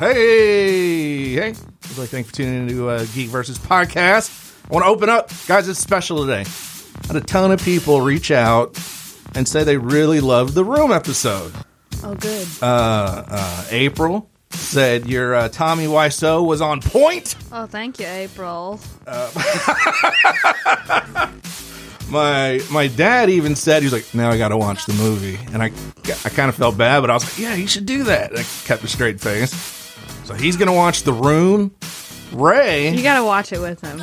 Hey, hey. I'd like thank you for tuning into uh, Geek Versus Podcast. I want to open up. Guys, it's special today. I had a ton of people reach out and say they really loved the Room episode. Oh, good. Uh, uh, April said your uh, Tommy Wiseau was on point. oh, thank you, April. My my dad even said he was like, "Now I got to watch the movie," and I I kind of felt bad, but I was like, "Yeah, you should do that." And I kept a straight face. So he's gonna watch The Room. Ray, You gotta watch it with him.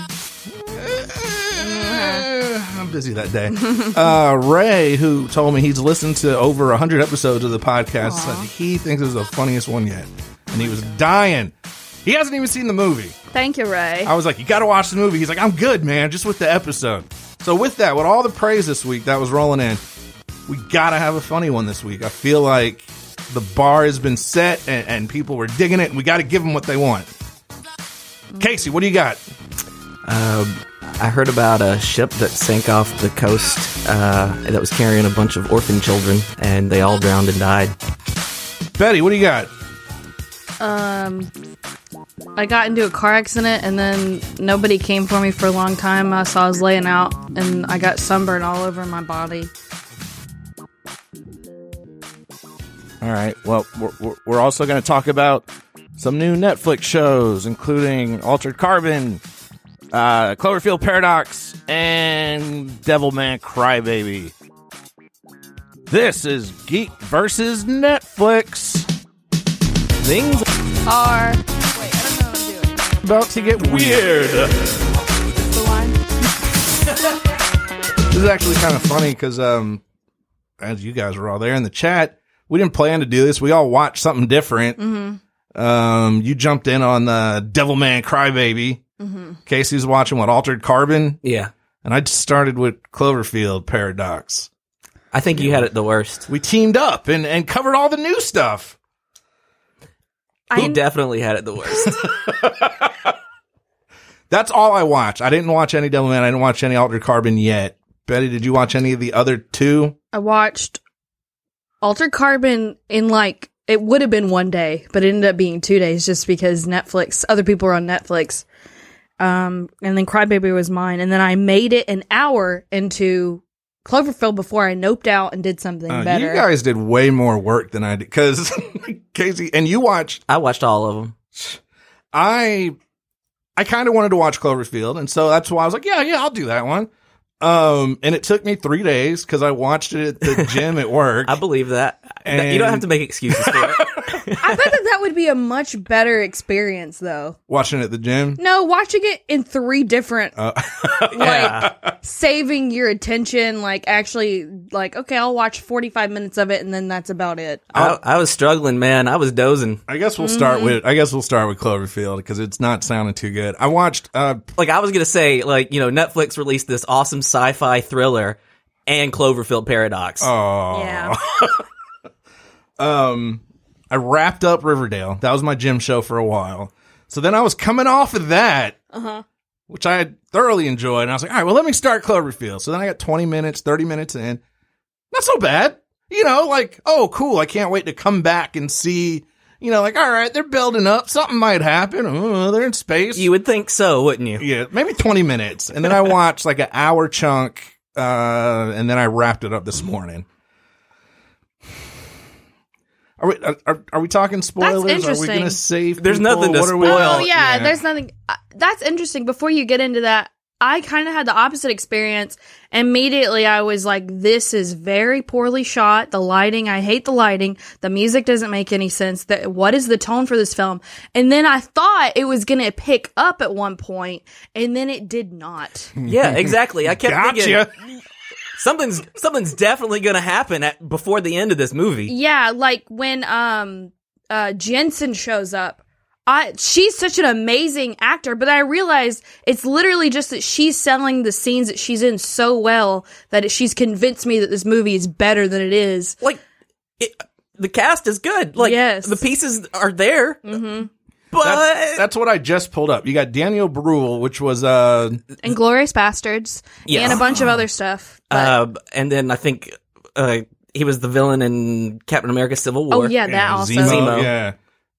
Eh, I'm busy that day. uh, Ray, who told me he's listened to over 100 episodes of the podcast, said he thinks it's the funniest one yet. And he was dying. He hasn't even seen the movie. Thank you, Ray. I was like, you got to watch the movie. He's like, I'm good, man, just with the episode. So, with that, with all the praise this week that was rolling in, we got to have a funny one this week. I feel like the bar has been set and, and people were digging it, and we got to give them what they want. Casey, what do you got? I heard about a ship that sank off the coast uh, that was carrying a bunch of orphan children, and they all drowned and died. Betty, what do you got? Um, I got into a car accident and then nobody came for me for a long time. Uh, so I was laying out and I got sunburn all over my body. All right. Well, we're, we're- we're also going to talk about some new Netflix shows, including Altered Carbon, uh, Cloverfield Paradox, and Devilman Crybaby. This is Geek versus Netflix. Things Are wait, I don't know what I'm doing. About to get weird. The line. This is actually kind of funny because, um, as you guys were all there in the chat, we didn't plan to do this. We all watched something different. Um, you jumped in on the Devil Devilman Crybaby. Casey's watching what Altered Carbon, Yeah. and I just started with Cloverfield Paradox. I think you had it the worst. We teamed up and and covered all the new stuff. He I definitely had it the worst. That's all I watched. I didn't watch any Devilman. I didn't watch any Altered Carbon yet. Betty, did you watch any of the other two? I watched Altered Carbon in like it would have been one day, but it ended up being two days just because Netflix, other people were on Netflix. Um, and then Crybaby was mine, and then I made it an hour into Cloverfield before I noped out and did something Uh, better. you guys did way more work than I did because Casey and you watched I watched all of them. I I kind of wanted to watch Cloverfield, and so that's why I was like, yeah, yeah, I'll do that one. Um, and it took me three days because I watched it at the gym at work. I believe that. That- you don't have to make excuses for it. I bet that that would be a much better experience, though. watching it at the gym. No, watching it in three different, Uh, like saving your attention. Like actually, like okay, I'll watch forty five minutes of it, and then that's about it. I, I was struggling, man. I was dozing. I guess we'll start with I guess we'll start with Cloverfield because it's not sounding too good. I watched. Uh, Like I was gonna say, like you know, Netflix released this awesome sci-fi thriller and Cloverfield Paradox. oh, Yeah, um, I wrapped up Riverdale. That was my gym show for a while. So then I was coming off of that, which I had thoroughly enjoyed. And I was like, all right, well, let me start Cloverfield. So then I got 20 minutes, 30 minutes in. Not so bad. You know, like, oh, cool. I can't wait to come back and see, you know, like, all right, they're building up. Something might happen. Oh, they're in space. You would think so, wouldn't you? yeah, maybe 20 minutes. And then I watched like an hour chunk. Uh, and then I wrapped it up this morning. Are we are, are we talking spoilers? Are we going to save? There's people? nothing to What are we- spoil. Oh yeah, there's nothing. Uh, that's interesting. Before you get into that, I kind of had the opposite experience. Immediately, I was like, "This is very poorly shot. The lighting, I hate the lighting. The music doesn't make any sense. That what is the tone for this film?" And then I thought it was gonna pick up at one point, and then it did not. Yeah, exactly. I kept Gotcha. thinking something's something's definitely gonna happen at before the end of this movie. Yeah, like when um uh Jensen shows up. I she's such an amazing actor, but I realized it's literally just that she's selling the scenes that she's in so well that it, she's convinced me that this movie is better than it is. Like it, the cast is good. Like Yes. the pieces are there. Mm-hmm. But That's, that's what I just pulled up. You got Daniel Bruhl, which was uh Inglourious Basterds Yes. and a bunch of other stuff. But- uh, and then I think uh, he was the villain in Captain America: Civil War. oh yeah, that also. Zemo, Zemo. yeah.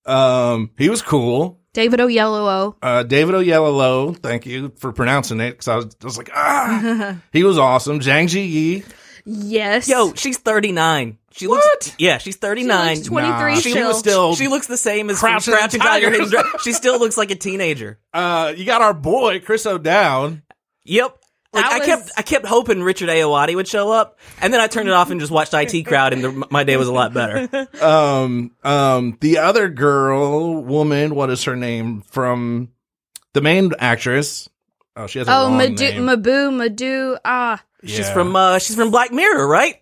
Um, he was cool. David Oyelowo. Uh, David Oyelowo, thank you for pronouncing it because I was just like, ah, he was awesome. Zhang Ziyi Yes. Yo, she's 39. She What? looks Yeah, she's 39. She looks 23 Nah, she still. was still. She looks the same as Crouching Crouching, Crouching Tiger. Tiger. Hidden Dra- she still looks like a teenager. uh, you got our boy Chris O'Dowd. Yep. Like That I was- kept, I kept hoping Richard Ayoade would show up, and then I turned it off and just watched IT Crowd, and the, my day was a lot better. Um, um, the other girl, woman, what is her name from the main actress? Oh, she has a Oh, long Madu, name. Mabu, Madu. Ah, She's Yeah. from, uh, she's from Black Mirror, right?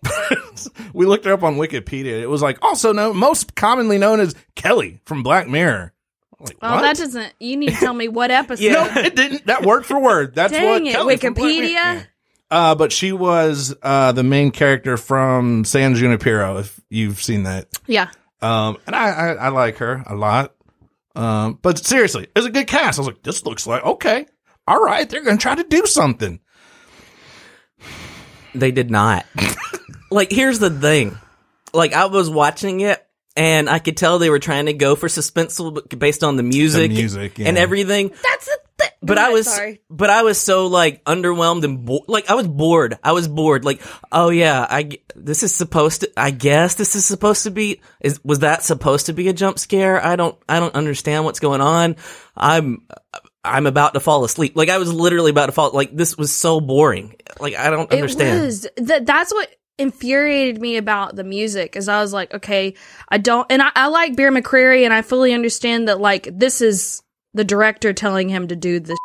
we looked her up on Wikipedia. It was like also known, most commonly known as Kelly from Black Mirror. I'm Like, well, what? that doesn't. You need to tell me what episode. Yeah. no, it didn't. That word for word. That's Dang what it, Kelly from Black Mirror- Wikipedia? Uh, but she was uh the main character from San Junipero. If you've seen that, Yeah. um, and I, I I like her a lot. Um, but seriously, it was a good cast. I was like, this looks like okay, all right. They're gonna try to do something. They did not. like, here's the thing. Like, I was watching it, and I could tell they were trying to go for suspenseful based on the music, music, yeah. and everything. That's a th- But Go I was, sorry. but I was so like underwhelmed and bo- like I was bored. I was bored. Like, oh yeah, I this is supposed to. I guess this is supposed to be. Is was that supposed to be a jump scare? I don't. I don't understand what's going on. I'm. I'm about to fall asleep. Like I was literally about to fall. Like this was so boring. Like I don't understand. It was that. That's what infuriated me about the music. Is I was like, okay, I don't, and I, I like Bear McCreary, and I fully understand that. Like this is the director telling him to do this,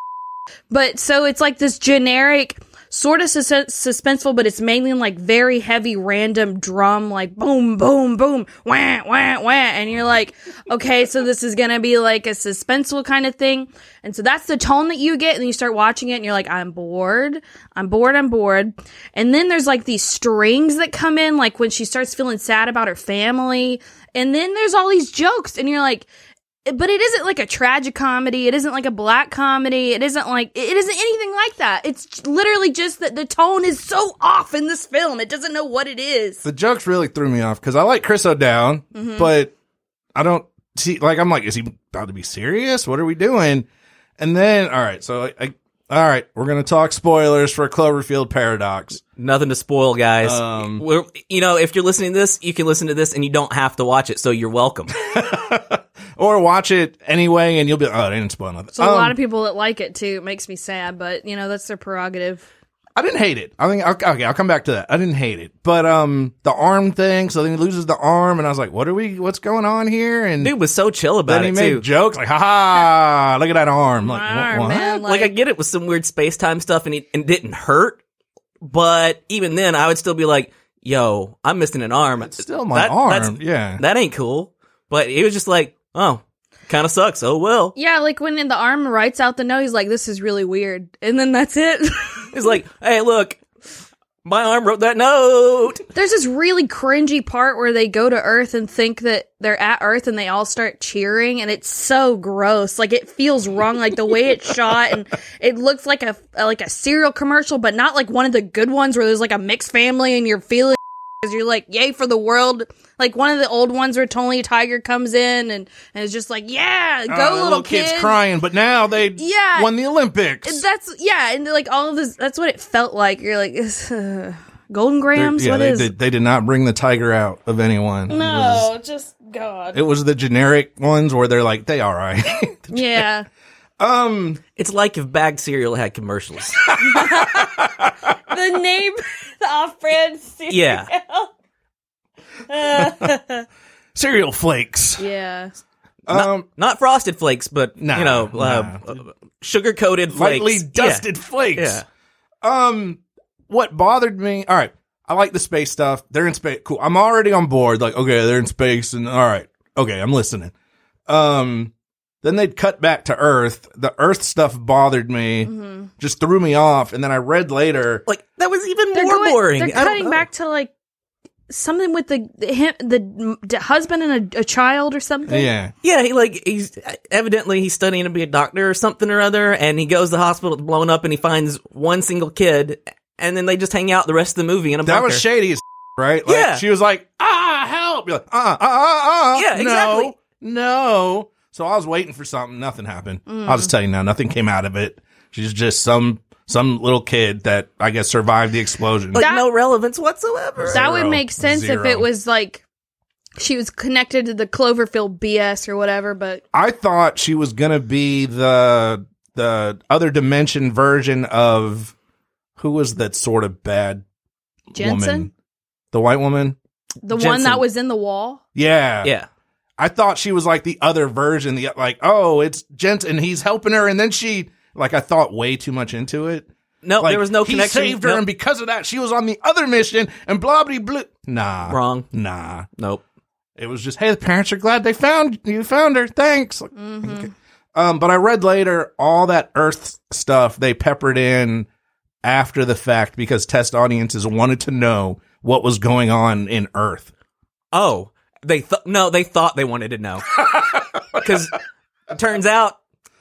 but so it's like this generic. Sort of sus- suspenseful, but it's mainly like very heavy, random drum, like boom, boom, boom, wah, wah, wah. And you're like, okay, so this is gonna be like a suspenseful kind of thing. And so that's the tone that you get, and you start watching it, and you're like, I'm bored, I'm bored, I'm bored. And then there's like these strings that come in, like when she starts feeling sad about her family. And then there's all these jokes, and you're like, but it isn't like a tragic comedy. It isn't like a black comedy. It isn't like, it isn't anything like that. It's literally just that the tone is so off in this film. It doesn't know what it is. The jokes really threw me off because I like Chris O'Dowd, Mm-hmm. but I don't see like I'm like, is he about to be serious? What are we doing? And then, all right, so I, I all right, we're gonna talk spoilers for Cloverfield Paradox. Nothing to spoil, guys. Um, We're, you know, if you're listening to this, you can listen to this, and you don't have to watch it. So you're welcome. Or watch it anyway, and you'll be, oh, they didn't spoil nothing. So a lot Um, of people that like it too. It makes me sad, but you know, that's their prerogative. I didn't hate it. I think okay, okay, I'll come back to that. I didn't hate it, but um, the arm thing. So then he loses the arm, and I was like, what are we? What's going on here? And Dude was so chill about then he it made too. jokes like, ha ha, look at that arm. Like, arm, what? man, like, I get it with some weird space time stuff, and it, and didn't hurt. But even then, I would still be like, "Yo, I'm missing an arm. It's still my That- arm. that's- Yeah. That ain't cool." But it was just like, "Oh, kind of sucks. Oh well." Yeah, like when in the arm writes out the note, he's like, "This is really weird," and then that's it. It's like, "Hey, look, my arm wrote that note." There's this really cringy part where they go to Earth and think that they're at Earth and they all start cheering and it's so gross. Like it feels wrong, like the way it's shot and it looks like a like a cereal commercial, but not like one of the good ones where there's like a mixed family and you're feeling because you're like, yay for the world. Like one of the old ones where Tony Tiger comes in and, and is just like, yeah, go Uh, the little, kid's kid. crying, but now they Yeah. won the Olympics. That's yeah, and like all of this. That's what it felt like. You're like uh, Golden Grahams. yeah, what they is? did. They did not bring the tiger out of anyone. It was, no, just God. it was the generic ones where they're like, they all right. yeah. um, It's like if bagged cereal had commercials. the name, the off-brand cereal. yeah, cereal flakes. Yeah. Um, not frosted flakes, but Nah, you know, nah. uh, sugar coated flakes. lightly Yeah. dusted flakes. Yeah. Um, what bothered me? All right, I like the space stuff. They're in space. Cool. I'm already on board. Like, okay, they're in space, and all right, okay, I'm listening. Um, then they'd cut back to Earth. The Earth stuff bothered me, Mm-hmm. just threw me off. And then I read later. Like that was even They're more going, boring. They're I don't cutting back to like something with the the, him, the, the husband and a, a child or something. Yeah, Yeah, he like he's evidently he's studying to be a doctor or something or other, and he goes to the hospital, it's blown up, and he finds one single kid, and then they just hang out the rest of the movie in a that bunker. was shady as right. Like, Yeah. she was like, ah, help. You're like, ah, ah, ah, ah. Yeah, exactly. No, no. So I was waiting for something. Nothing happened. I'll just tell you now, nothing came out of it. She's just some some little kid that I guess survived the explosion. Like That- no relevance whatsoever. that would make sense if it was like she was connected to the Cloverfield BS or whatever, but I thought she was gonna be the the other dimension version of who was that sort of bad Jensen, woman? The white woman? the one that was in the wall. Yeah. yeah. I thought she was like the other version, the like, oh, it's Jensen and he's helping her, and then she like I thought way too much into it. No, Like there was no he connection. saved her, Nope. and because of that, she was on the other mission, and blah blah blah. Nah, Wrong. Nah, Nope. it was just hey, the parents are glad they found you found her. Thanks. Mm-hmm. okay. Um, but I read later all that Earth stuff they peppered in after the fact because test audiences wanted to know what was going on in Earth. Oh, they th- no, they thought they wanted to know because turns out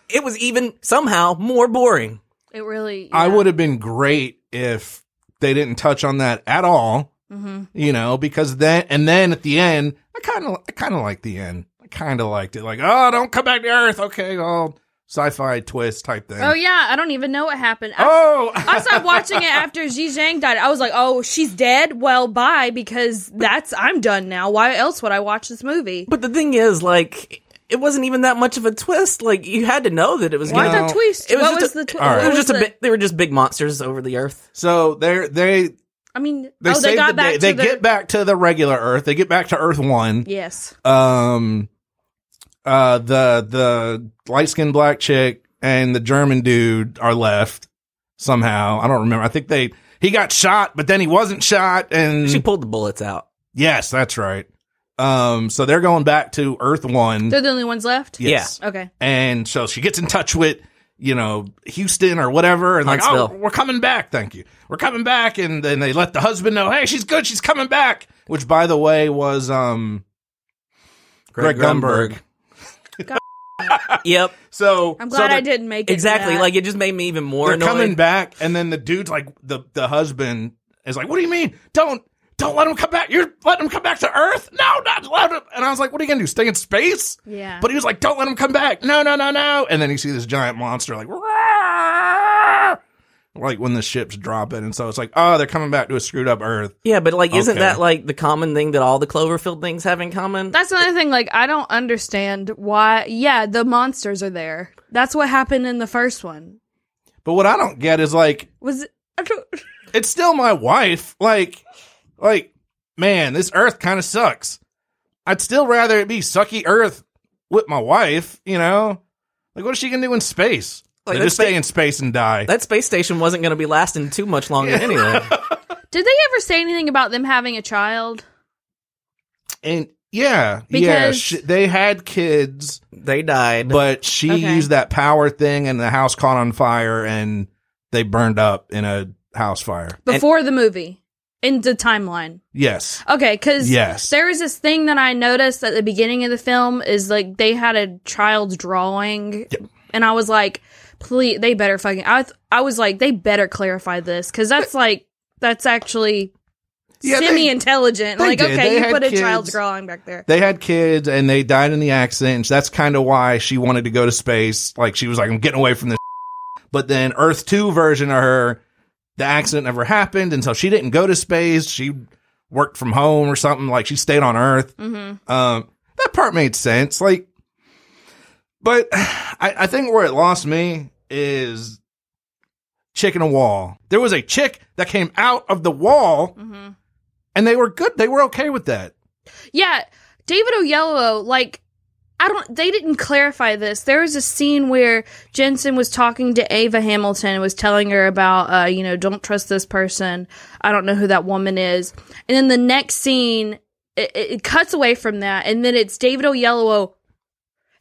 it was even somehow more boring. It really. I would have been great if they didn't touch on that at all. Mhm. You know, because then and then at the end, I kind of I kind of liked the end. I kind of liked it. Like, oh, don't come back to Earth. Okay, all sci-fi twist type thing. Oh yeah, I don't even know what happened. I, Oh, I stopped watching it after Ziyi Zhang died. I was like, oh, she's dead. Well, bye, because that's I'm done now. Why else would I watch this movie? But the thing is, like, it wasn't even that much of a twist. Like, you had to know that it was Why gonna. the twist? It was what was a- the twist? All right. It was just a bit. They were just big monsters over the earth. so they're they I mean, they oh, they got the back day. to They the get back to the regular Earth. They get back to Earth One. yes. um uh the the light skinned black chick and the German dude are left somehow. I don't remember. I think they he got shot, but then he wasn't shot and She pulled the bullets out. yes, that's right. Um so they're going back to Earth 1. They're the only ones left. yes. Okay. And so she gets in touch with you know, Houston or whatever, and like, oh, we're coming back. Thank you. We're coming back, and then they let the husband know, hey, she's good. She's coming back. Which, by the way, was um Greg, Gumberg. Yep, So I'm glad they're- I didn't make it. exactly. Like, it just made me even more they're annoyed. coming back, and then the dude's like, the the husband is like, "What do you mean? Don't don't let him come back. You're letting him come back to Earth? No, not let him." And I was like, "What are you gonna do? Stay in space?" Yeah. But he was like, "Don't let him come back. No, no, no, no." And then you see this giant monster like, "Roar!" Like when the ship's dropping, and so it's like, oh, they're coming back to a screwed up Earth. Yeah, but like, isn't Okay. that like the common thing that all the Cloverfield things have in common? That's another thing. Like, I don't understand why. Yeah, the monsters are there. That's what happened in the first one. But what I don't get is like, Was it? It's still my wife. Like, like, man, this Earth kind of sucks. I'd still rather it be sucky Earth with my wife. You know, like, what is she gonna do in space? Like, They just that's stay in space and die. that space station wasn't going to be lasting too much longer anyway. did they ever say anything about them having a child? And yeah, yeah, Because- sh- they had kids, they died. but she Okay. used that power thing, and the house caught on fire, and they burned up in a house fire. Before the movie, in the timeline. Yes, Okay, because Yes. there was this thing that I noticed at the beginning of the film is like they had a child's drawing, and I was like, please, they better fucking. I th- I was like, they better clarify this because that's like that's actually Yeah, semi intelligent. Like, did. okay, They you put a kids. child's drawing back there. they had kids, and they died in the accident. That's kind of why she wanted to go to space. Like she was like, I'm getting away from this. But then Earth Two version of her, the accident never happened, and so she didn't go to space. She worked from home or something. Like she stayed on Earth. Mm-hmm. Um, that part made sense. Like, but I, I think where it lost me is chick in a wall. There was a chick that came out of the wall, Mm-hmm. and they were good. They were okay with that. Yeah, David Oyelowo, like I don't they didn't clarify this. There was a scene where Jensen was talking to Ava Hamilton and was telling her about uh, you know, don't trust this person. I don't know who that woman is. And then the next scene it, it cuts away from that and then it's David Oyelowo,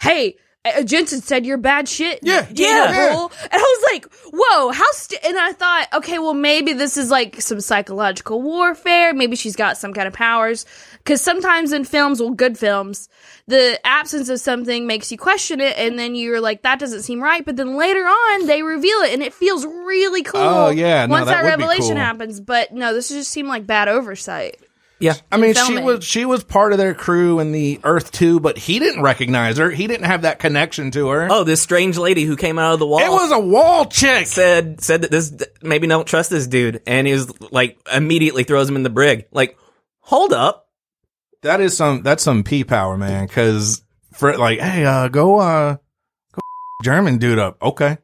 "Hey, Jensen said you're bad shit. Yeah, Daniel yeah. And I was like, "Whoa, how?" St-? And I thought, okay, well, maybe this is like some psychological warfare. Maybe she's got some kind of powers. Because sometimes in films, well, good films, the absence of something makes you question it, and then you're like, "That doesn't seem right." But then later on, they reveal it, and it feels really cool. Oh, yeah, no, once that that, revelation cool. happens. But no, this just seemed like bad oversight. Yeah. I mean, she filming. was she was part of their crew in the Earth Two, but he didn't recognize her. He didn't have that connection to her. Oh, this strange lady who came out of the wall. it was a wall chick. said said that this maybe don't trust this dude, and he was like immediately throws him in the brig. Like, hold up, That is some that's some p power, man. Because for like, hey, uh, go uh, go German dude up. Okay,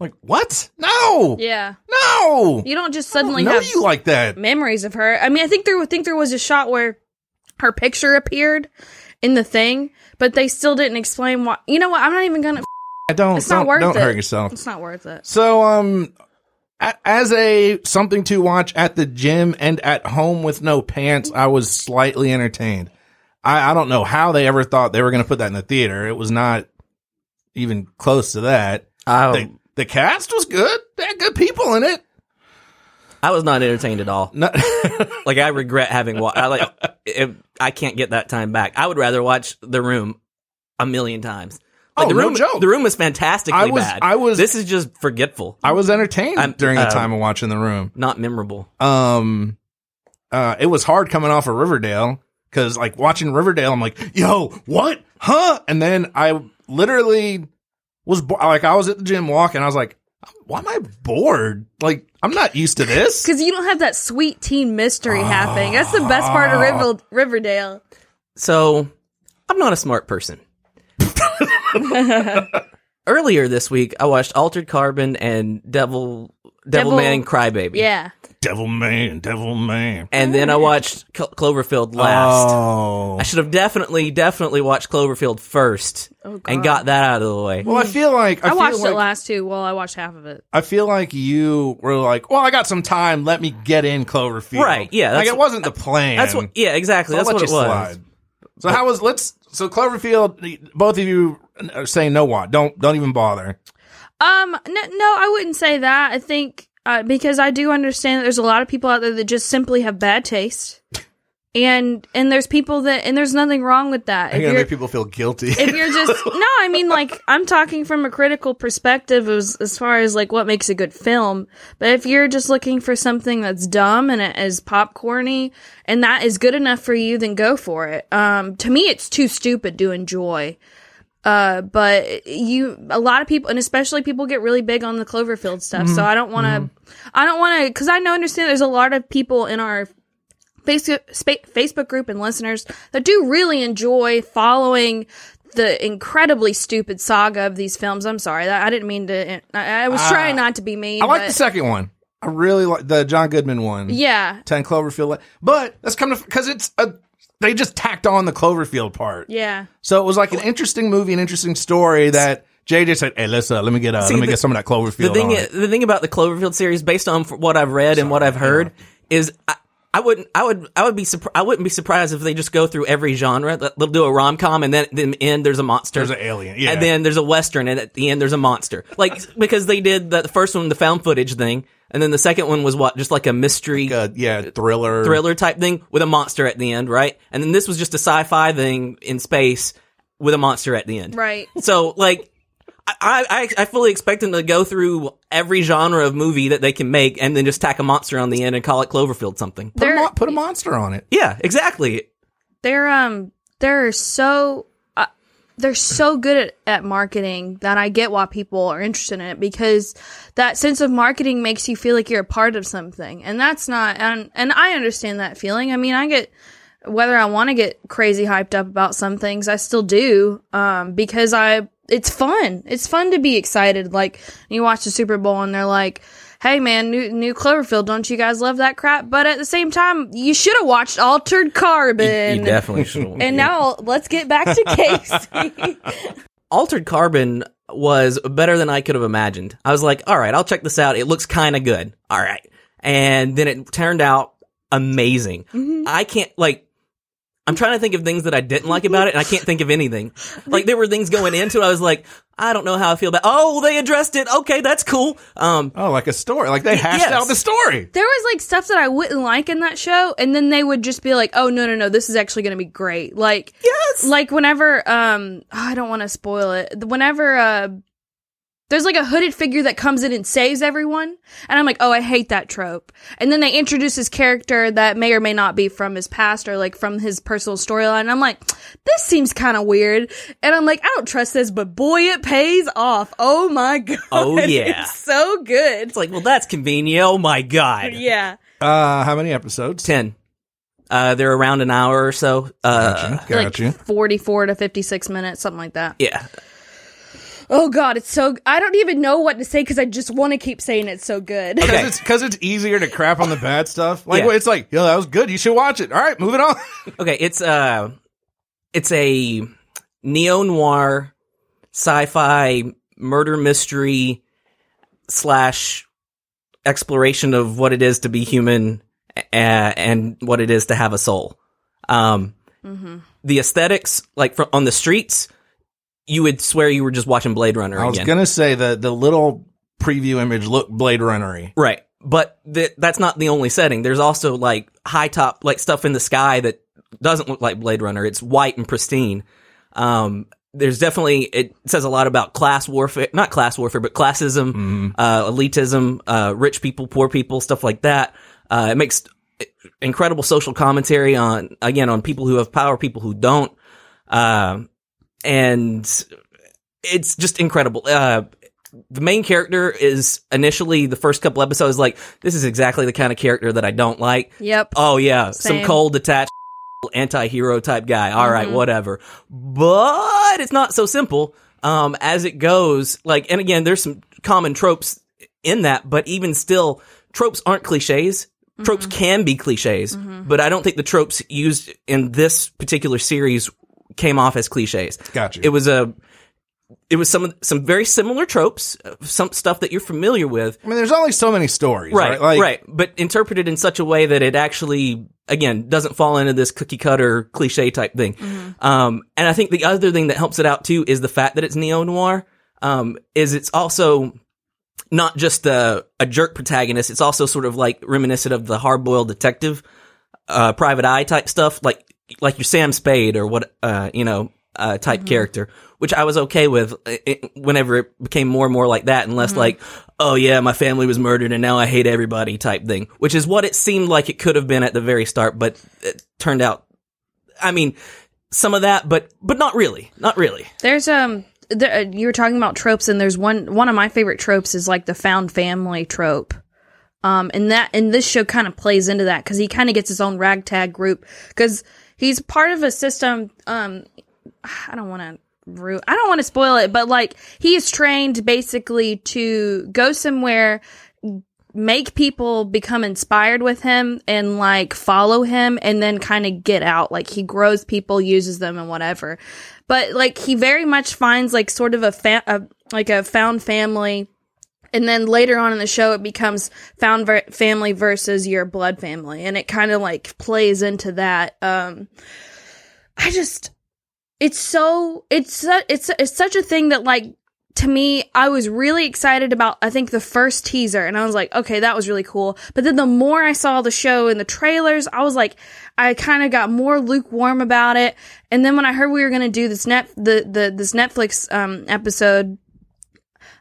like what? No, Yeah. no. You don't just I don't suddenly know have you like that. memories of her. I mean, I think there I think there was a shot where her picture appeared in the thing, but they still didn't explain why. You know what? I'm not even gonna. I don't. It's not don't, worth don't it. hurt yourself. It's not worth it. So, um, as a something to watch at the gym and at home with no pants, I was slightly entertained. I, I don't know how they ever thought they were going to put that in the theater. It was not even close to that. I, The, the cast was good. They had good people in it. I was not entertained at all. No, Like, I regret having watched. I like, if, I can't get that time back. I would rather watch The Room a million times. Like, Oh, the no room, joke. The room was fantastically I was- bad. I was- This is just forgetful, I was entertained I'm- during the uh, time of watching the room. not memorable. Um, uh, it was hard coming off of Riverdale because like watching Riverdale, I'm like, yo, what? Huh? And then I literally was bo- like, I was at the gym walking. I was like, why am I bored? Like, I'm not used to this. Because you don't have that sweet teen mystery happening. That's the best part of ah. River- Riverdale. So, I'm not a smart person. Earlier this week, I watched Altered Carbon and Devil Devil, Devil- Man and Crybaby. Yeah. Devil man, devil man. And then I watched Clo- Cloverfield last. Oh. I should have definitely, definitely watched Cloverfield first Oh, and God. got that out of the way. Well, I feel like I, I, feel watched like, it last too. Well, I watched half of it. I feel like you were like, well, I got some time. Let me get in Cloverfield. Right, yeah, Like that's- it wasn't the plan. That's what, yeah, exactly. So I'll That's let what it you was. slide. So how was let's so Cloverfield? Both of you are saying no. What? Don't don't even bother. Um, no, no, I wouldn't say that. I think uh, because I do understand that there's a lot of people out there that just simply have bad taste, and and there's people that and there's nothing wrong with that. I'm gonna make people feel guilty. if you're just no, I mean like I'm talking from a critical perspective as as far as like what makes a good film. But if you're just looking for something that's dumb and it is popcorny and that is good enough for you, then go for it. Um, to me, it's too stupid to enjoy. Uh, but you, a lot of people, and especially people get really big on the Cloverfield stuff. So mm-hmm. I don't want to, mm-hmm. I don't want to, because I know understand there's a lot of people in our Facebook Facebook group and listeners that do really enjoy following the incredibly stupid saga of these films. I'm sorry, that I didn't mean to. I, I was ah. trying not to be mean. I like the second one. I really like the John Goodman one. Yeah, Ten Cloverfield. But that's of because it's a they just tacked on the Cloverfield part. yeah. So it was like an interesting movie, an interesting story that JJ said, "Hey, let's uh, let me get uh, let me the- get some of that Cloverfield." the thing, on i- the thing about the Cloverfield series, based on what I've read and what I've heard, is I, I wouldn't, I would, I would be, surpri- I wouldn't be surprised if they just go through every genre. They'll they'll do a rom com, and then at the end there's a monster, There's an alien, yeah. and then there's a western, and at the end there's a monster. Like because they did the, the first one, the found footage thing, and then the second one was what, just like a mystery uh, yeah, thriller, thriller type thing with a monster at the end, right? And then this was just a sci-fi thing in space with a monster at the end, Right. So like, I, I I fully expect them to go through every genre of movie that they can make, and then just tack a monster on the end and call it Cloverfield something. Put a, mo- put a monster on it. Yeah, exactly. they're um they're so uh, they're so good at, at marketing that I get why people are interested in it because that sense of marketing makes you feel like you're a part of something and that's not and and I understand that feeling. I mean, I get whether I want to get crazy hyped up about some things, I still do um because I it's fun. It's fun to be excited like you watch the Super Bowl and they're like Hey man, new new Cloverfield, don't you guys love that crap? But at the same time, you should have watched Altered Carbon. You definitely should. And now let's get back to Casey. Altered Carbon was better than I could have imagined. I was like, all right, I'll check this out. It looks kind of good. All right. And then it turned out amazing. Mm-hmm. I can't, like, I'm trying to think of things that I didn't like about it, and I can't think of anything. Like, there were things going into it. I was like, I don't know how I feel about Oh, they addressed it. Okay, that's cool. Um, Oh, like a story. Like they hashed yes. out the story. there was like stuff that I wouldn't like in that show, and then they would just be like, "Oh no, no, no, this is actually going to be great." Like, yes. like whenever um, I don't want to spoil it. Whenever uh, there's like a hooded figure that comes in and saves everyone. And I'm like, oh, I hate that trope. And then they introduce this character that may or may not be from his past or like from his personal storyline. I'm like, this seems kind of weird. And I'm like, I don't trust this, but boy, it pays off. Oh my God. Oh, yeah. It's so good. It's like, well, that's convenient. Oh my god. Yeah. Uh, how many episodes? Ten. Uh, they're around an hour or so. Uh, Gotcha. like 44 to 56 minutes, something like that. yeah. Oh God, it's so, I don't even know what to say because I just want to keep saying it's so good. Because Okay. it's, 'cause it's easier to crap on the bad stuff. Like, Yeah. it's like, yo, that was good. You should watch it. All right, moving on. Okay, it's uh it's a neo noir sci-fi murder mystery slash exploration of what it is to be human uh, and what it is to have a soul. Um, the aesthetics, like from, on the streets, you would swear you were just watching Blade Runner I was again. gonna say that the little preview image looked Blade Runnery. Right. But th- that's not the only setting. There's also like high top, like stuff in the sky that doesn't look like Blade Runner. It's white and pristine. Um, there's definitely, it says a lot about class warfare, not class warfare, but classism, uh, elitism, uh, rich people, poor people, stuff like that. Uh, it makes incredible social commentary on, again, on people who have power, people who don't. Um, and it's just incredible. Uh, the main character is initially the first couple episodes like this is exactly the kind of character that I don't like. Yep. Oh yeah, some cold detached anti-hero type guy. All right, whatever. But it's not so simple um as it goes. Like and again there's some common tropes in that, but even still tropes aren't clichés. Tropes can be cliches, but I don't think the tropes used in this particular series came off as cliches. Gotcha. It was a it was some some very similar tropes, some stuff that you're familiar with, I mean, there's only so many stories, right? right, Like, right, but interpreted in such a way that it actually, again, doesn't fall into this cookie cutter cliche type thing. Um, and I think the other thing that helps it out too is the fact that it's neo noir. Um, is it's also not just a, a jerk protagonist. It's also sort of like reminiscent of the hard boiled detective, uh, private eye type stuff, like like your Sam Spade or what, uh, you know, uh, type character, which I was okay with uh, it, whenever it became more and more like that and less like, oh yeah, my family was murdered and now I hate everybody type thing, which is what it seemed like it could have been at the very start, but it turned out, I mean, some of that, but, but not really, not really. There's um there, uh, you were talking about tropes and there's one one of my favorite tropes is like the found family trope. Um and that and this show kind of plays into that cuz he kind of gets his own ragtag group cuz he's part of a system um I don't want to ru- I don't want to spoil it but like he is trained basically to go somewhere make people become inspired with him and like follow him and then kind of get out. Like he grows people uses them and whatever. But like he very much finds like sort of a, fa- a like a found family and then later on in the show it becomes found ver- family versus your blood family. And it kind of like plays into that. Um i just it's so it's it's it's such a thing that like to me i was really excited about i think the first teaser. And i was like okay that was really cool. But then the more i saw the show and the trailers i was like i kind of got more lukewarm about it. And then when i heard we were going to do this net the, the this netflix um episode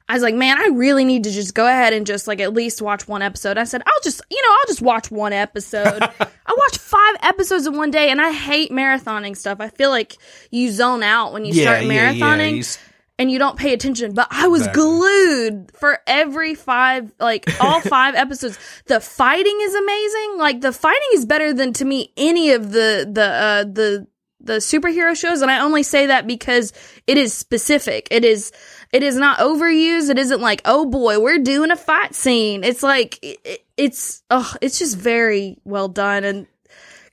I was like, man, I really need to just go ahead and just like at least watch one episode. I said, I'll just, you know, I'll just watch one episode. I watched five episodes in one day and I hate marathoning stuff. I feel like you zone out when you Yeah, start yeah, yeah. marathoning You s- and you don't pay attention. But I was Exactly. glued for every five, like all five episodes. The fighting is amazing. Like the fighting is better than to me any of the, the, uh, the, the superhero shows. And I only say that because it is specific. It is, it is not overused. It isn't like, oh boy, we're doing a fight scene. It's like, it, it's, oh, it's just very well done and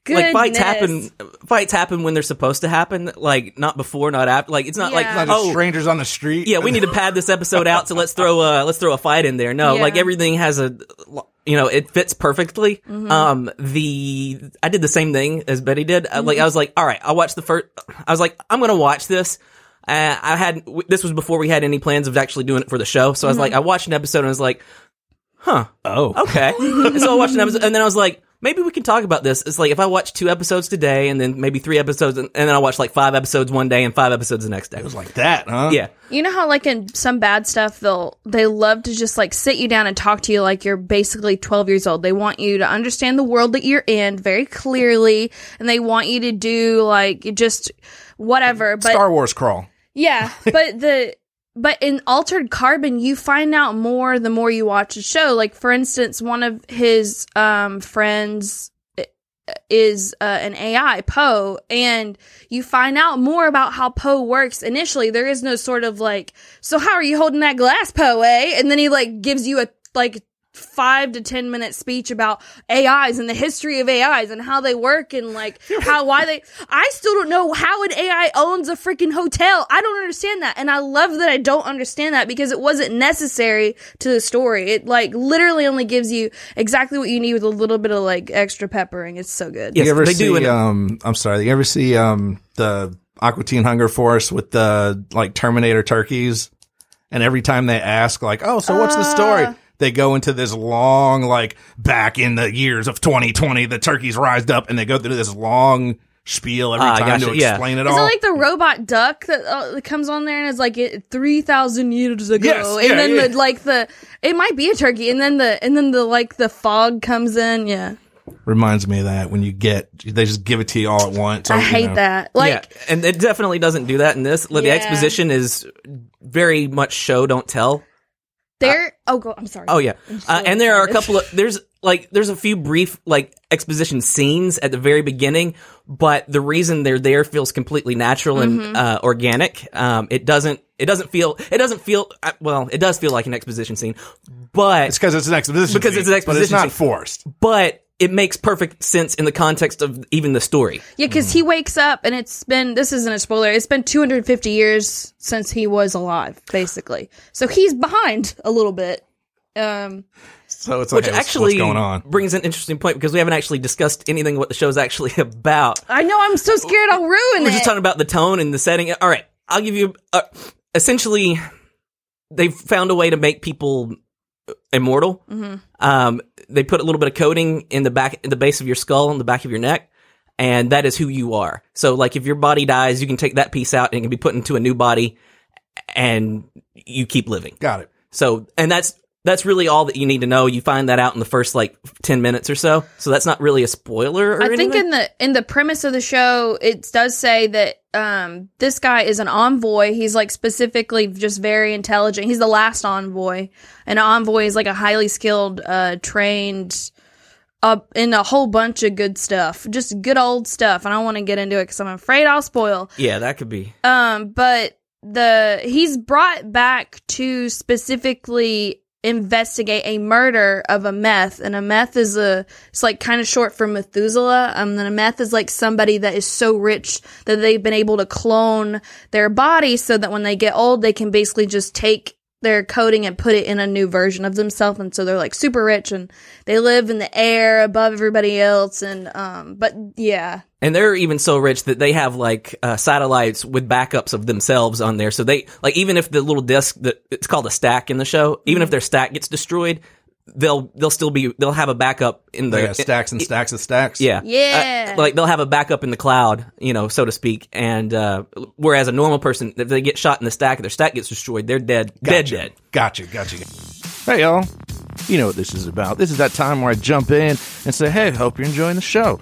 Like fights happen, fights happen when they're supposed to happen. Like not before, not after. Like it's not like Yeah. Not just oh strangers on the street. yeah, we need to pad this episode out, so let's throw a let's throw a fight in there. No, Yeah. like everything has a you know it fits perfectly. Mm-hmm. Um, the I did the same thing as Betty did. Uh, Mm-hmm. Like I was like, all right, I'll watch the first. I was like, I'm gonna watch this. Uh, I had w- this was before we had any plans of actually doing it for the show, so I was like, Mm-hmm. I watched an episode and I was like, huh, Oh. okay. and so I watched an episode, and then I was like, maybe we can talk about this. It's like if I watch two episodes today and then maybe three episodes and, and then I watch like five episodes one day and five episodes the next day. It was like that, huh? yeah. You know how like in some bad stuff they'll they love to just like sit you down and talk to you like you're basically 12 years old. They want you to understand the world that you're in very clearly and they want you to do like just whatever. But Star Wars crawl. Yeah, but the but in Altered Carbon, you find out more the more you watch the show. Like for instance, one of his um friends is uh, an AI Poe, and you find out more about how Poe works. Initially, there is no sort of like, so how are you holding that glass, Poe? Eh? And then he like gives you a like five to ten minute speech about AIs and the history of AIs and how they work and like how why they I still don't know how an AI owns a freaking hotel. I don't understand that. And I love that I don't understand that because it wasn't necessary to the story. It like literally only gives you exactly what you need with a little bit of like extra peppering. It's so good. Yes, you ever they see? do in- um, I'm sorry. You ever see um the Aqua Teen Hunger Force with the like Terminator turkeys? And every time they ask, like, "Oh, so what's the story?" Uh. They go into this long, like, back in the years of 2020, the turkeys rised up, and they go through this long spiel every Ah, time gotcha, to yeah. explain it Is all. Is it like the robot duck that, uh, comes on there and is like three thousand years ago, Yes, and yeah, then yeah. the like the it might be a turkey, and then the and then the like the fog comes in. Yeah, Reminds me of that when you get they just give it to you all at once. I you hate know. that. Like yeah, and it definitely doesn't do that in this. Like, Yeah. The exposition is very much show don't tell. There. oh, go. I'm sorry. Oh yeah, so uh, and there are a couple of there's like there's a few brief like exposition scenes at the very beginning, but the reason they're there feels completely natural and Mm-hmm. uh, organic. Um, it doesn't it doesn't feel it doesn't feel uh, well it does feel like an exposition scene, but It's because it's an exposition. Because scene, it's an exposition. but it's not scene. forced. but it makes perfect sense in the context of even the story. Yeah, because he wakes up and it's been this isn't a spoiler. It's been 250 years since he was alive, basically. So he's behind a little bit. Um, So it's like, Which hey, what's- actually what's going on? brings an interesting point because we haven't actually discussed anything what the show's actually about. I know I'm so scared I'll ruin it. We're it. just talking about the tone and the setting. All right, I'll give you. Uh, essentially, they've found a way to make people immortal. Mm-hmm. Um, they put a little bit of coating in the back, in the base of your skull, and the back of your neck, and that is who you are. So, like, if your body dies, you can take that piece out and it can be put into a new body, and you keep living. Got it. So, and that's that's really all that you need to know. You find that out in the first like ten minutes or so. So that's not really a spoiler. Or I think in the in the premise of the show, it does say that um, this guy is an envoy. He's like specifically just very intelligent. He's the last envoy. An envoy is like a highly skilled, uh, trained, uh, in a whole bunch of good stuff. Just good old stuff. I don't want to get into it because I'm afraid I'll spoil. yeah, that could be. Um, but the he's brought back to specifically investigate a murder of a meth, and a meth is a it's like kind of short for Methuselah. Um, and a meth is like somebody that is so rich that they've been able to clone their body so that when they get old, they can basically just take their coding and put it in a new version of themselves and so they're like super rich and they live in the air above everybody else and um but yeah And they're even so rich that they have like uh, satellites with backups of themselves on there. So they like even if the little disk that it's called a stack in the show, even if their stack gets destroyed, they'll they'll still be they'll have a backup in the They got stacks and stacks of stacks. Yeah. Yeah. Uh, like they'll have a backup in the cloud, you know, so to speak. And uh, whereas a normal person, if they get shot in the stack, their stack gets destroyed, they're dead, dead, Gotcha. dead. Gotcha, gotcha. Hey, y'all. You know what this is about. This is that time where I jump in and say, hey, hope you're enjoying the show.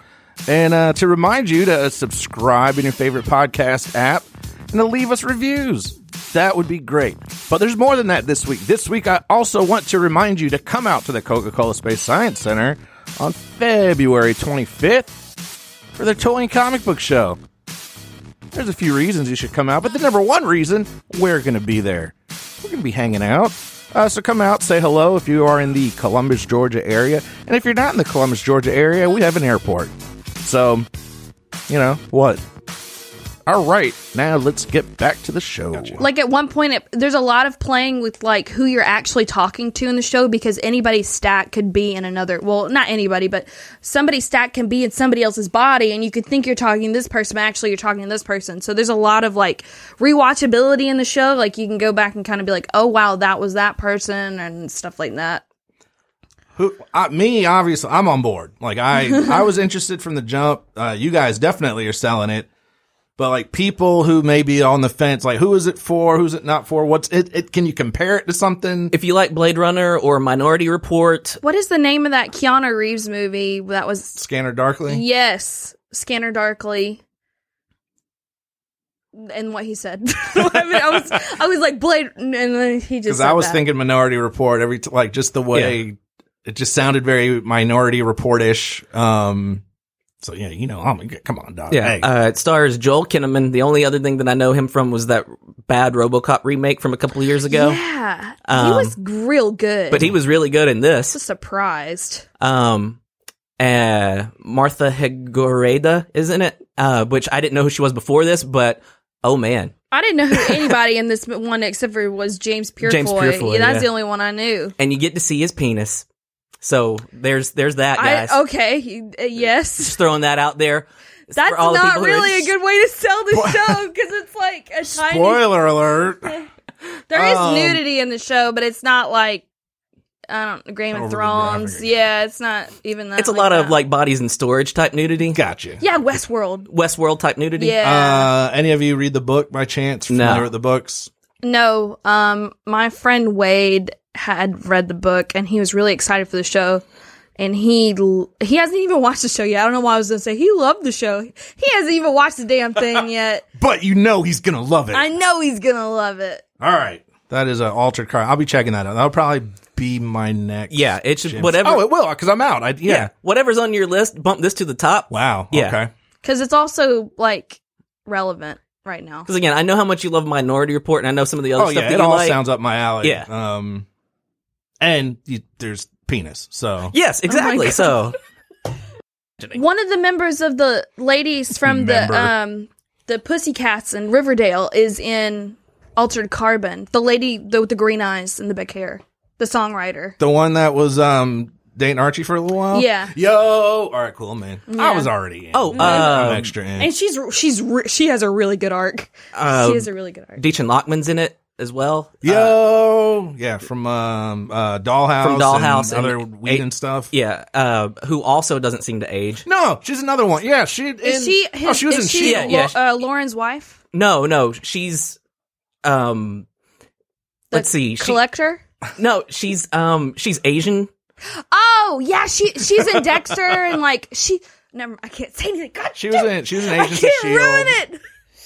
And uh, to remind you to subscribe in your favorite podcast app and to leave us reviews. That would be great. But there's more than that this week. This week, I also want to remind you to come out to the Coca Cola Space Science Center on February 25th for their Toy and Comic Book Show. There's a few reasons you should come out, but the number one reason, we're going to be there. We're going to be hanging out. Uh, so come out, say hello if you are in the Columbus, Georgia area. And if you're not in the Columbus, Georgia area, we have an airport. So, you know, what? All right, now let's get back to the show. like at one point it, there's a lot of playing with like who you're actually talking to in the show because anybody's stack could be in another well not anybody but somebody's stack can be in somebody else's body and you could think you're talking to this person but actually you're talking to this person so there's a lot of like rewatchability in the show like you can go back and kind of be like oh wow that was that person and stuff like that Who, uh, me, obviously, I'm on board. Like I, I was interested from the jump. Uh, you guys definitely are selling it. But like people who may be on the fence, like who is it for? Who's it not for? What's it? it can you compare it to something? If you like Blade Runner or Minority Report, What is the name of that Keanu Reeves movie that was? Scanner Darkly. Yes, Scanner Darkly. And what he said, I, mean, I was, I was like Blade, and then he just. Because I was that. thinking Minority Report every t- like just the way it just sounded very Minority Report ish. Um, so yeah, you know, I'm come on, dog. yeah, Hey. uh, it stars Joel Kinnaman. The only other thing that I know him from was that bad RoboCop remake from a couple of years ago. Yeah, he Um, was real good. But he was really good in this. was surprised. Um, uh, Martha Higareda, isn't it? Uh, which I didn't know who she was before this, but oh man, I didn't know who anybody in this one except for was James Purefoy. James Purefoy, yeah, that's yeah. the only one I knew. and you get to see his penis. So there's there's that guys. I, okay, uh, yes. Just throwing that out there. That's all not people really a good way to sell the show because it's like a tiny. Spoiler alert. There is Um, nudity in the show, but it's not like I don't Game of Thrones. Yeah, it's not even that. It's a lot that. of like bodies in storage type nudity. Gotcha. yeah, Westworld. Westworld type nudity. Yeah, Uh, any of you read the book by chance? No. With the books? no. Um, my friend Wade had read the book and he was really excited for the show. And he he hasn't even watched the show yet. I don't know why I was gonna say he loved the show. He hasn't even watched the damn thing yet. But you know he's gonna love it. I know he's gonna love it. All right, that is an altered car. I'll be checking that out. That'll probably be my next. Yeah, it should Jim's- whatever. Oh, it will because I'm out. I, yeah. yeah. whatever's on your list, bump this to the top. Wow. Yeah. Okay. Because it's also like relevant right now. Because again, I know how much you love Minority Report, and I know some of the other Oh stuff yeah, that it you all like. sounds up my alley. Yeah. Um, and you, there's penis. So yes, exactly. God. so One of the members of the ladies from Member. the um the Pussycats in Riverdale is in Altered Carbon. The lady the, with the green eyes and the big hair. The songwriter. the one that was um dating Archie for a little while. Yeah. Yo. All right. Cool, man. I was already in. Oh, I'm um, extra in. And she's she's re- she has a really good arc. uh, she has a really good arc. Dichen Lachman's in it as well. Uh, Yo. yeah. From um uh Dollhouse. From Dollhouse and, and other weed eight- and stuff. yeah, uh, who also doesn't seem to age. No, she's another one. Yeah, she. Is in- she? oh, she was is in she Shield. Yeah, yeah. Uh, Lauren's wife? No, no, she's um. The let's see. She, collector. no, she's um she's Asian. Oh yeah, she she's in Dexter and like she. Never, I can't say anything. God, She was in. She was in I Agents can't of Shield. ruin it.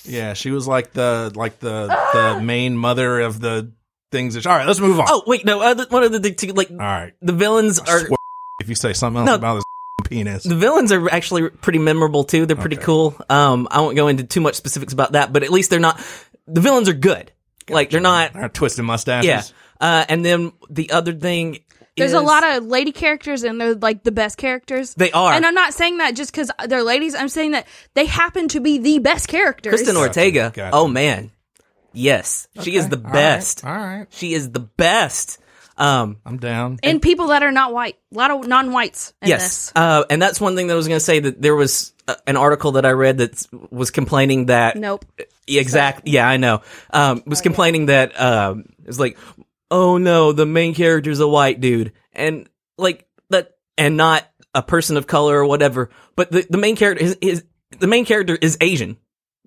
Yeah, she was like the like the the main mother of the things. That, all right, let's move on. Oh wait, no, uh, one of the, the like all right. the villains are Swear if you say something else No. about this penis, the villains are actually pretty memorable too. They're pretty Okay. cool. Um, I won't go into too much specifics about that, but at least they're not. The villains are good. Like they're not. Our twisted mustaches. Yeah. Uh, and then the other thing. There's is, a lot of lady characters and they're like the best characters. They are. And I'm not saying that just because they're ladies. I'm saying that they happen to be the best characters. Kristin Ortega. Gotcha. Oh man, yes, she is the best. All right, She is the best. Um, I'm down. and people that are not white. A lot of non-whites in yes, this. uh, and that's one thing that I was going to say that there was uh, an article that I read that was complaining that Nope. exactly. Yeah, I know. Um, was complaining that um, it's like, oh no, the main character's a white dude, and like that, and not a person of color or whatever. But the, the main character is, is the main character is Asian.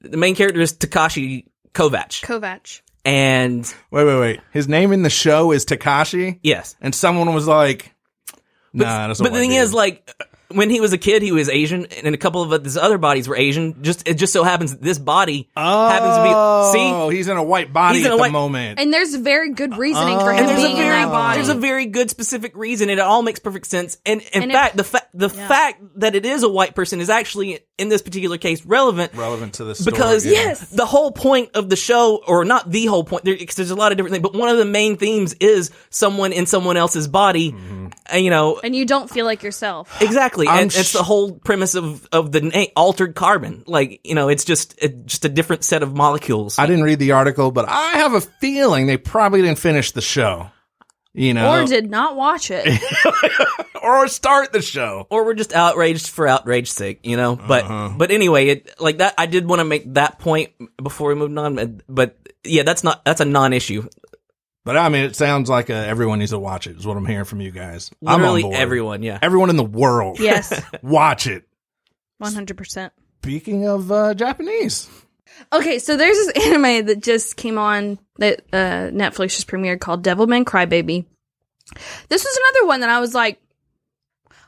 The main character is Takashi Kovacs, Kovac. and Wait, wait, wait. His name in the show is Takashi, yes, and someone was like, "Nah, that's a but the thing dude. is, like, when he was a kid, he was Asian, and a couple of his other bodies were Asian. Just it just so happens that this body happens to be. Oh, See, he's in a white body He's in at a the moment. And there's very good reasoning for him and there's a being in very that body. there's a very good specific reason, and it all makes perfect sense. And in And it- fact, the fa- the fact that it is a white person is actually in this particular case relevant. Relevant to the story. Because yeah. Yes. the whole point of the show, or not the whole point, there, 'cause there's a lot of different things, but one of the main themes is someone in someone else's body, Mm-hmm. and, you know, and you don't feel like yourself. Exactly, I'm and it's the whole premise of of the na- altered carbon. Like you know, it's just it, just a different set of molecules. I didn't read the article, but I have a feeling they probably didn't finish the show. You know, Or did not watch it. or start the show. or we're just outraged for outrage's sake, you know. But Uh-huh. but anyway, it like that. I did want to make that point before we moved on. But yeah, that's not that's a non-issue. But I mean, it sounds like uh, everyone needs to watch it. Is what I'm hearing from you guys. I'm on board. everyone, yeah. everyone in the world. Yes, watch it. one hundred percent. Speaking of uh, Japanese, Okay, so there's this anime that just came on that uh, Netflix just premiered called Devilman Crybaby. This was another one that I was like,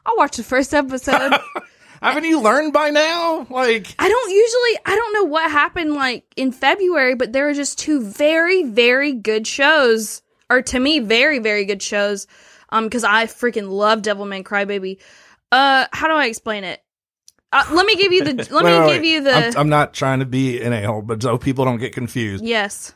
I'll watch the first episode. haven't you learned by now? Like, I don't usually, I don't know what happened like in February, but there were just two very, very good shows, or to me, very, very good shows. Um, because I freaking love Devilman Crybaby. Uh, how do I explain it? Uh, let me give you the. Let wait, me wait, give wait. you the. I'm, I'm not trying to be an a hole, but so people don't get confused. yes.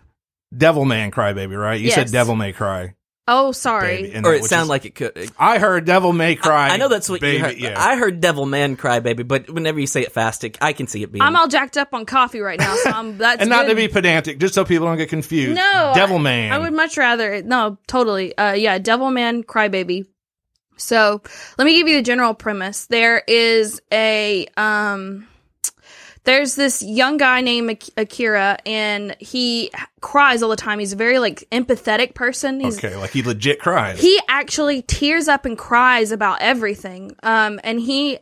Devil Man Cry Baby, right? You said Devil May Cry. Oh, sorry. Baby, Or that, it which sounded is- like it could. I heard Devil May Cry. I know that's what baby, you heard. Yeah. I heard Devil Man Cry Baby, but whenever you say it fast, it- I can see it being. I'm all jacked up on coffee right now, so I'm that's and not good. to be pedantic, just so people don't get confused. no Devil Man. I would much rather no, totally. Uh, yeah, Cry Baby. So let me give you the general premise. There is a um. There's this young guy named Ak- Akira, and he cries all the time. He's a very like empathetic person. He's okay, like he legit cries. he actually tears up and cries about everything. Um, and he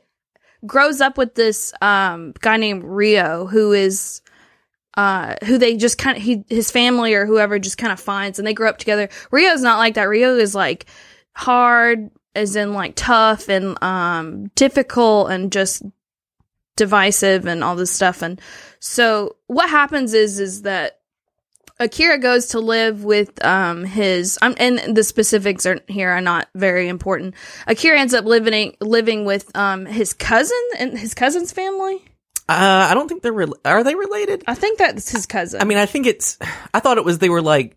grows up with this um guy named Ryo, who is uh who they just kind of he his family or whoever just kind of finds, and they grow up together. Ryo's not like that. Ryo is like hard, as in like tough and um difficult and just divisive and all this stuff. And so what happens is is that Akira goes to live with um his um, and the specifics are here are not very important. Akira ends up living living with um his cousin and his cousin's family. Uh, I don't think they're. Re- are they related? I think that's his cousin. I mean, I think it's. I thought it was they were like,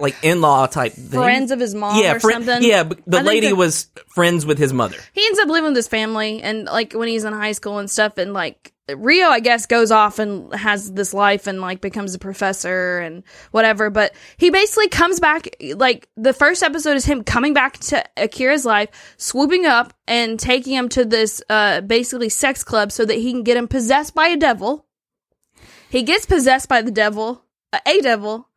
like in law type thing. friends of his mom yeah, or friend- something. Yeah, but the I lady that- was friends with his mother. he ends up living with his family and like when he's in high school and stuff and like Ryo I guess goes off and has this life and like becomes a professor and whatever but he basically comes back like the first episode is him coming back to Akira's life swooping up and taking him to this uh basically sex club so that he can get him possessed by a devil he gets possessed by the devil uh, a devil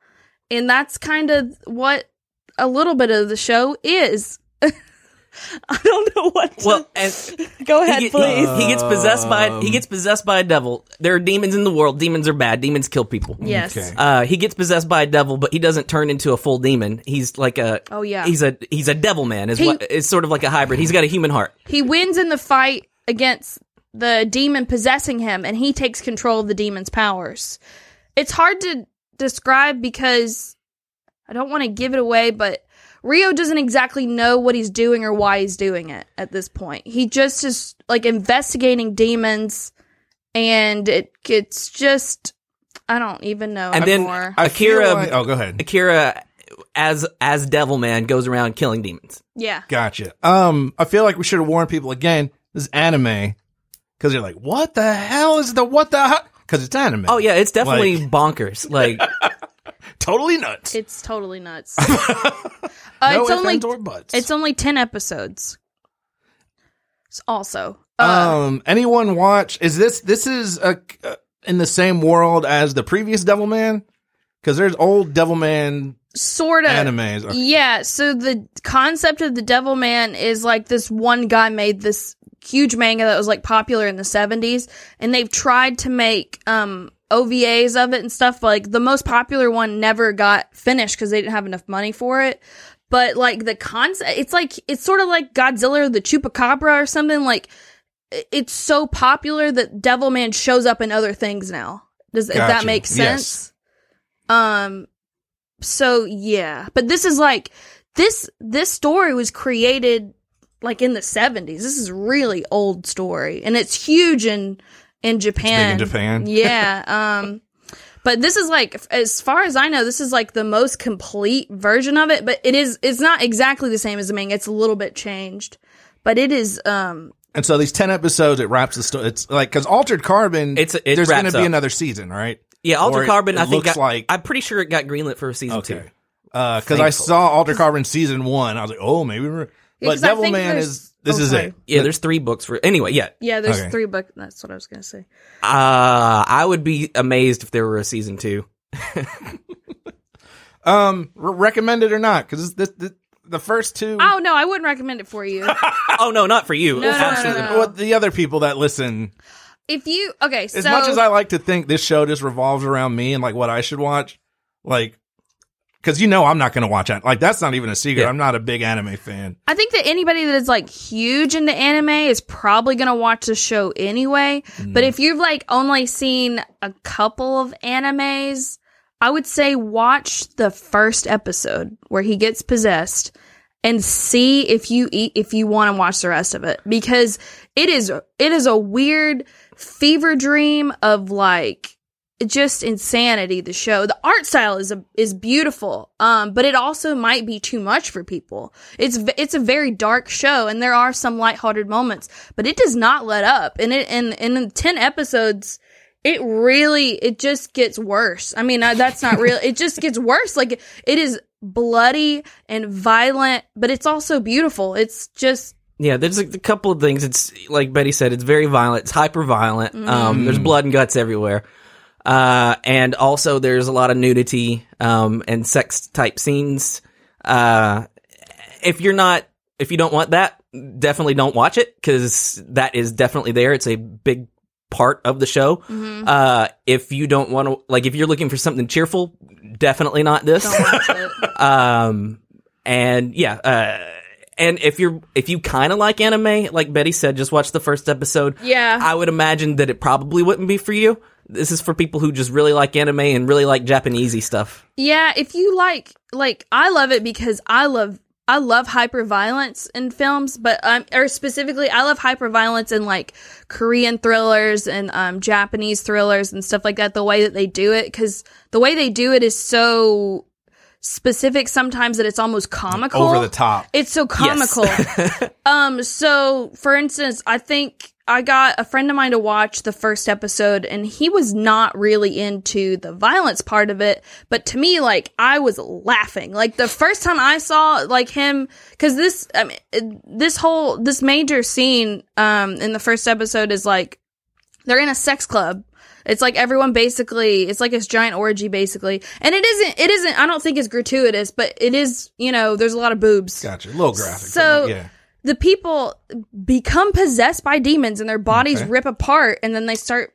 and that's kind of what a little bit of the show is I don't know what to Well, and Go ahead, he, get- please. he, he gets possessed by he gets possessed by a devil. There are demons in the world. Demons are bad. Demons kill people. yes. Okay. Uh, he gets possessed by a devil, but he doesn't turn into a full demon. He's like a Oh, yeah. He's a he's a devil man. Is He- what is sort of like a hybrid. He's got a human heart. He wins in the fight against the demon possessing him, and he takes control of the demon's powers. It's hard to describe because I don't want to give it away, but Ryo doesn't exactly know what he's doing or why he's doing it at this point. He just is like investigating demons, and it it's just I don't even know And then anymore. I feel Akira- like- oh, go ahead. Akira, as as devil man, goes around killing demons. yeah. Gotcha. Um, I feel like we should have warned people again. This is anime because you're like, what the hell is the what the? Because it's anime. Oh yeah, it's definitely Like- bonkers. Like totally nuts. It's totally nuts. uh, no it's only or buts. it's only ten episodes. S- Also, uh, um, anyone watch? Is this this is a, uh, in the same world as the previous Devilman? Because there's old Devilman sort of animes. Okay. Yeah. So the concept of the Devil Man is like this one guy made this huge manga that was like popular in the seventies, and they've tried to make um OVAs of it and stuff. Like the most popular one never got finished because they didn't have enough money for it. But like the concept, it's like it's sort of like Godzilla or the Chupacabra or something. Like it's so popular that Devilman shows up in other things now. Does if that Gotcha. make Yes. sense? Um. So yeah, but this is like this this story was created like in the seventies. This is a really old story, and it's huge in in Japan. in Japan. yeah. Um. But this is like, as far as I know, this is like the most complete version of it. But it is, it's not exactly the same as the manga. It's a little bit changed, but it is. Um. And so these ten episodes, it wraps the story. It's like because Altered Carbon, It's- it there's going to be another season, right? yeah, Or Alter it- Carbon. it I think looks got- like- I'm pretty sure it got greenlit for season two. Okay. Because I saw Altered Carbon season one, I was like, oh, maybe. We're, Yeah, but 'cause Devil Man is this oh, is sorry. it. Yeah, there's three books for anyway. Yeah, Yeah, there's Okay. three books. That's what I was gonna say. uh, I would be amazed if there were a season two. Um, re- recommend it or not? Because this, this, the first two. Oh no, I wouldn't recommend it for you. Oh no, not for you. No, no, no, Absolutely. no, no. What the other people that listen, if you okay, so as much as I like to think this show just revolves around me and like what I should watch, like, because you know I'm not going to watch it. Like that's not even a secret. Yeah. I'm not a big anime fan. I think that anybody that is like huge into anime is probably gonna watch the show anyway. Mm. But if you've like only seen a couple of animes, I would say watch the first episode where he gets possessed and see if you eat if you want to watch the rest of it because it is it is a weird fever dream of like just insanity the show the art style is a, is beautiful um but it also might be too much for people it's it's a very dark show and there are some lighthearted moments but it does not let up and it and, and in 10 episodes it really it just gets worse i mean that's not real it just gets worse like it is bloody and violent but it's also beautiful it's just Yeah, there's a, a couple of things. It's like Betty said, it's very violent. It's hyper violent. Um, there's blood and guts everywhere. Uh, and also there's a lot of nudity, um, and sex type scenes. Uh, if you're not, if you don't want that, definitely don't watch it because that is definitely there. It's a big part of the show. Uh, if you don't want to, like, if you're looking for something cheerful, definitely not this don't watch it um and yeah uh and if you're if you kind of like anime like betty said just watch the first episode. Yeah. i would imagine that it probably wouldn't be for you. This is for people who just really like anime and really like japanesey stuff. Yeah, if you like like I love it because I love I love hyper violence in films, but um or specifically I love hyper violence in like Korean thrillers and um Japanese thrillers and stuff like that the way that they do it cuz the way they do it is so specific sometimes that it's almost comical. Over the top. It's so comical. um, so for instance, I think I got a friend of mine to watch the first episode and he was not really into the violence part of it. But to me, like, I was laughing. Like the first time I saw like him, cause this, I mean, this whole, this major scene, um, in the first episode is like, they're in a sex club. It's like everyone basically, it's like this giant orgy basically. And it isn't, it isn't, I don't think it's gratuitous, but it is, you know, there's a lot of boobs. Gotcha. A little graphic. So yeah. the people become possessed by demons and their bodies Okay. rip apart and then they start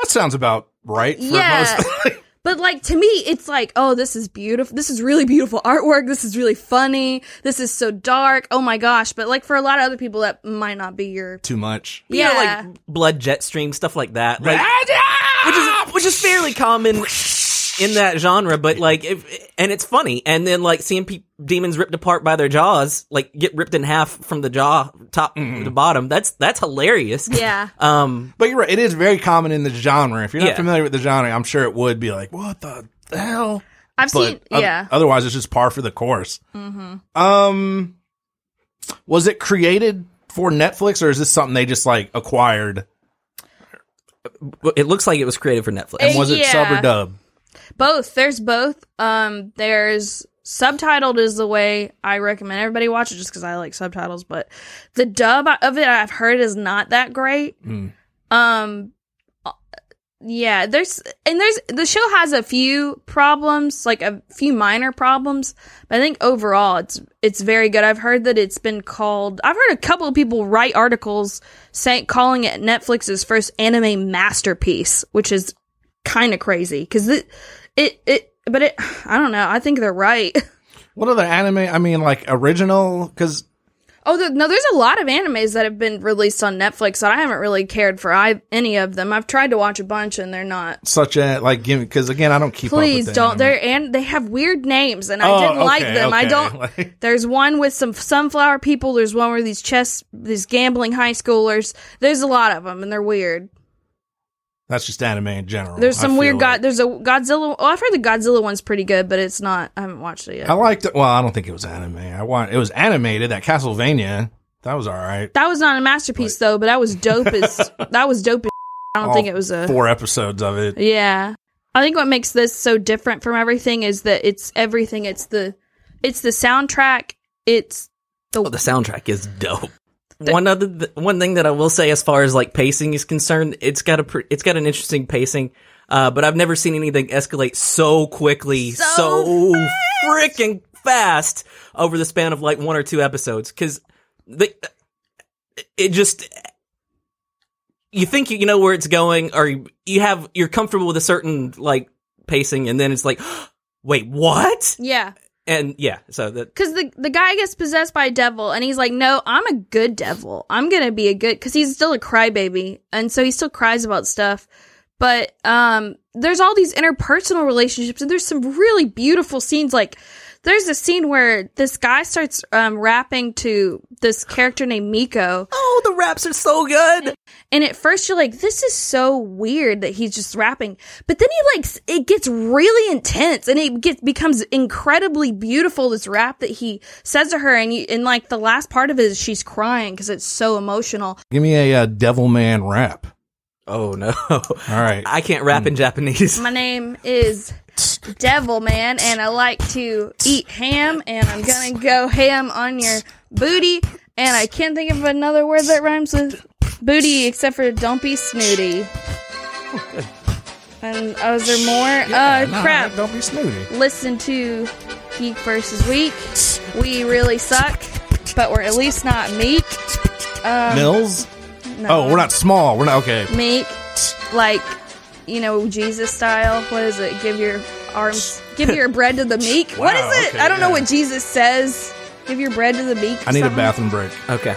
That sounds about right for Yeah. most. but like to me it's like oh this is beautiful this is really beautiful artwork. This is really funny. This is so dark. Oh my gosh. But like for a lot of other people that might not be your Too much. You know, yeah. like blood jet stream stuff like that like, which is which is fairly common in that genre but like if and it's funny and then like seeing pe- demons ripped apart by their jaws like get ripped in half from the jaw top to bottom that's that's hilarious yeah um But you're right. It is very common in the genre. If you're not Yeah. familiar with the genre, I'm sure it would be like, what the hell? i've But seen oth- yeah otherwise, it's just par for the course. Hmm. Um, was it created for Netflix, or is this something they just like acquired? it looks like it was created for netflix And Was it sub or dub? Both. There's both. Um there's subtitled is the way i recommend everybody watch it just because i like subtitles but the dub of it i've heard is not that great. Mm. um uh, yeah there's and there's the show has a few problems like a few minor problems but i think overall it's it's very good. I've heard that it's been called i've heard a couple of people write articles saying calling it netflix's first anime masterpiece which is kind of crazy because it, it it but it i don't know i think they're right What other anime? I mean, like original? Because oh the, no there's a lot of animes that have been released on netflix that i haven't really cared for I, any of them i've tried to watch a bunch and they're not such a like, give because again, I don't keep. please up with don't they're and they have weird names and i Oh, didn't like okay, them i don't there's one with some sunflower people there's one where these chess these gambling high schoolers there's a lot of them and they're weird That's just anime in general. there's some feel weird god like. there's a godzilla oh i've heard the godzilla one's pretty good but it's not i haven't watched it yet I liked it. Well, I don't think it was anime. I want it was animated. That Castlevania. That was all right. That was not a masterpiece though, but that was dope as that was dope as I don't think it was a four episodes of it. Yeah. I think what makes this so different from everything is that it's everything. It's the it's the soundtrack, it's Oh, the soundtrack is dope. One other th- one thing that I will say as far as like pacing is concerned, it's got a pr- it's got an interesting pacing. Uh, but I've never seen anything escalate so quickly, So so, freaking fast over the span of like one or two episodes because the it just you think you know where it's going or you have you're comfortable with a certain like pacing and then it's like wait what Yeah. And yeah so that Because the, the guy gets possessed by a devil, and he's like, No, I'm a good devil. I'm to be a good. Because he's still a crybaby. And so he still cries about stuff. But um, there's all these interpersonal relationships, and there's some really beautiful scenes. Like, there's a scene where this guy starts um, rapping to this character named Miko. oh the raps are so good And at first you're like, this is so weird that he's just rapping. But then he like, it gets really intense and it gets, becomes incredibly beautiful, this rap that he says to her. And you, and like the last part of it is she's crying because it's so emotional. Give me a uh, devil man rap. Oh no All right. i can't rap in japanese My name is Devil Man and I like to eat ham and I'm gonna go ham on your booty. And I can't think of another word that rhymes with booty except for don't be snooty. And oh, is there more? uh, Nah, crap. Don't be snooty. Listen to Geek versus Week. We really suck, but we're at least not meek. Um, Mills? No. Oh, we're not small. We're not okay. Make like you know Jesus style. What is it? Give your arms, give your bread to the meek. what Wow, is it? okay, I don't know what Jesus says. Give your bread to the meek. I need a bathroom break. okay